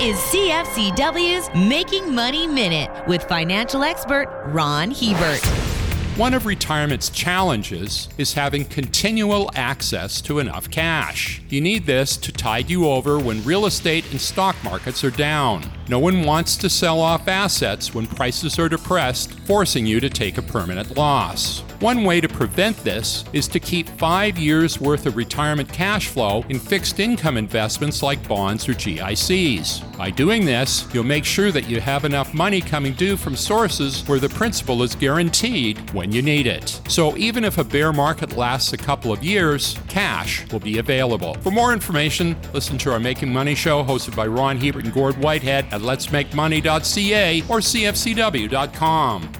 is CFCW's Making Money Minute with financial expert Ron Hebert. One of retirement's challenges is having continual access to enough cash. You need this to tide you over when real estate and stock markets are down. No one wants to sell off assets when prices are depressed, forcing you to take a permanent loss. One way to prevent this is to keep five years' worth of retirement cash flow in fixed income investments like bonds or GICs. By doing this, you'll make sure that you have enough money coming due from sources where the principal is guaranteed when you need it. So even if a bear market lasts a couple of years, cash will be available. For more information, listen to our Making Money show hosted by Ron Hebert and Gord Whitehead at letsmakemoney.ca or cfcw.com.